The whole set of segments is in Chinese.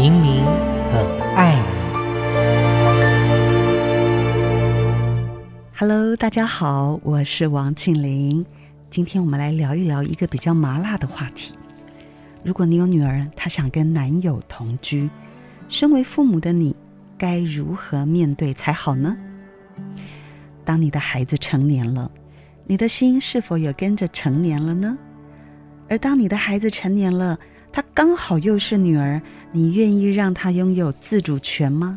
明明很爱你。Hello，大家好，我是王庆玲。今天我们来聊一聊一个比较麻辣的话题。如果你有女儿，她想跟男友同居，身为父母的你，该如何面对才好呢？当你的孩子成年了，你的心是否有跟着成年了呢？而当你的孩子成年了，她刚好又是女儿，你愿意让她拥有自主权吗？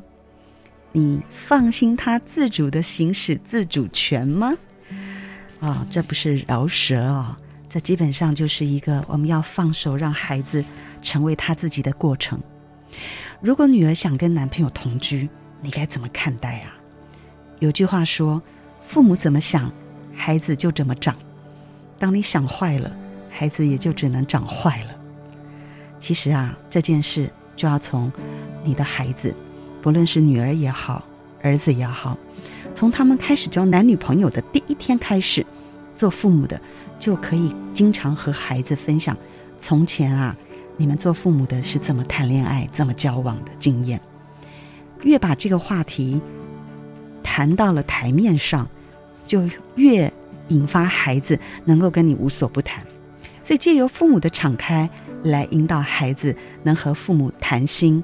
你放心他自主的行使自主权吗？啊、这不是饶舌啊、哦，这基本上就是一个我们要放手让孩子成为他自己的过程。如果女儿想跟男朋友同居，你该怎么看待啊？有句话说，父母怎么想，孩子就怎么长。当你想坏了，孩子也就只能长坏了。其实啊，这件事就要从你的孩子。不论是女儿也好，儿子也好，从他们开始交男女朋友的第一天开始，做父母的就可以经常和孩子分享从前啊，你们做父母的是怎么谈恋爱、怎么交往的经验。越把这个话题谈到了台面上，就越引发孩子能够跟你无所不谈。所以借由父母的敞开来引导孩子，能和父母谈心。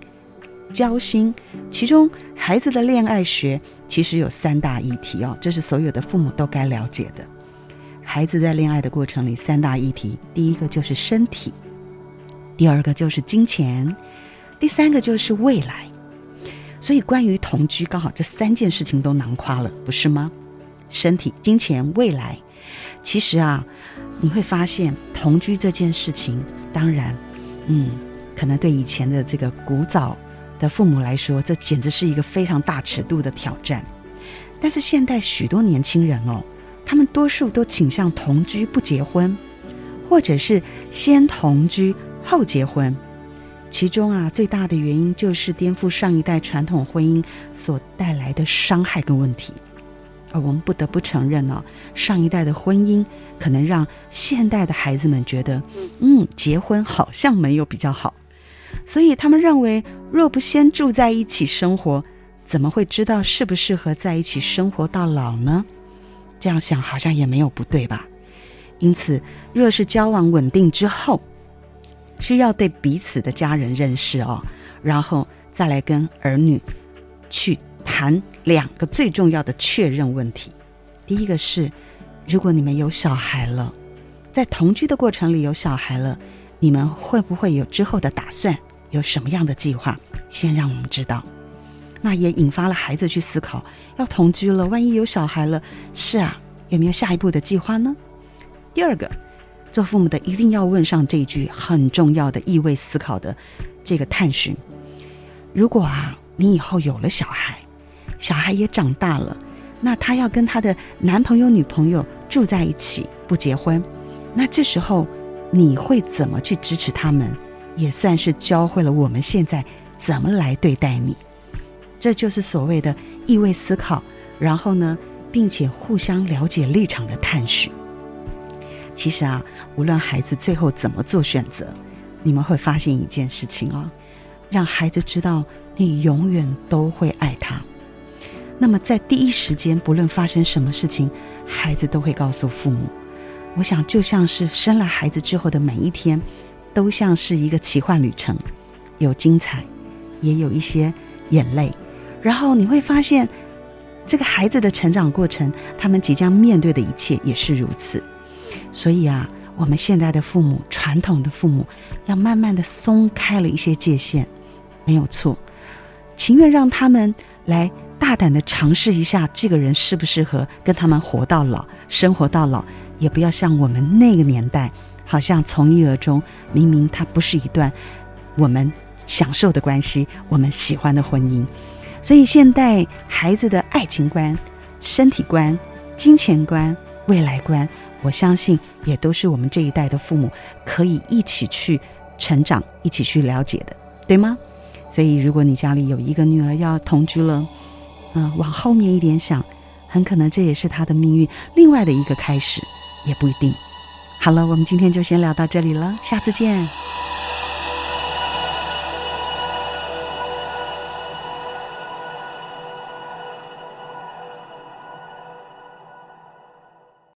交心，其中孩子的恋爱学其实有三大议题哦，这是所有的父母都该了解的。孩子在恋爱的过程里，三大议题，第一个就是身体，第二个就是金钱，第三个就是未来。所以关于同居，刚好这三件事情都囊括了，不是吗？身体、金钱、未来。其实啊，你会发现同居这件事情，当然，嗯，可能对以前的这个古早。的父母来说，这简直是一个非常大尺度的挑战。但是现代许多年轻人哦，他们多数都倾向同居不结婚，或者是先同居后结婚。其中啊，最大的原因就是颠覆上一代传统婚姻所带来的伤害跟问题。而我们不得不承认哦，上一代的婚姻可能让现代的孩子们觉得，嗯，结婚好像没有比较好。所以他们认为，若不先住在一起生活，怎么会知道适不适合在一起生活到老呢？这样想好像也没有不对吧？因此，若是交往稳定之后，需要对彼此的家人认识哦，然后再来跟儿女去谈两个最重要的确认问题。第一个是，如果你们有小孩了，在同居的过程里有小孩了，你们会不会有之后的打算？有什么样的计划？先让我们知道。那也引发了孩子去思考：要同居了，万一有小孩了，是啊，有没有下一步的计划呢？第二个，做父母的一定要问上这一句很重要的意味思考的这个探寻：如果啊，你以后有了小孩，小孩也长大了，那他要跟他的男朋友、女朋友住在一起，不结婚，那这时候你会怎么去支持他们？也算是教会了我们现在怎么来对待你，这就是所谓的意味思考。然后呢，并且互相了解立场的探寻。其实啊，无论孩子最后怎么做选择，你们会发现一件事情哦，让孩子知道你永远都会爱他。那么在第一时间，不论发生什么事情，孩子都会告诉父母。我想，就像是生了孩子之后的每一天。都像是一个奇幻旅程，有精彩，也有一些眼泪。然后你会发现，这个孩子的成长过程，他们即将面对的一切也是如此。所以啊，我们现在的父母，传统的父母，要慢慢的松开了一些界限，没有错，情愿让他们来大胆的尝试一下，这个人适不适合跟他们活到老，生活到老，也不要像我们那个年代。好像从一而终，明明它不是一段我们享受的关系，我们喜欢的婚姻。所以现代孩子的爱情观、身体观、金钱观、未来观，我相信也都是我们这一代的父母可以一起去成长、一起去了解的，对吗？所以如果你家里有一个女儿要同居了，往后面一点想，很可能这也是他的命运另外的一个开始，也不一定。好了，我们今天就先聊到这里了，下次见。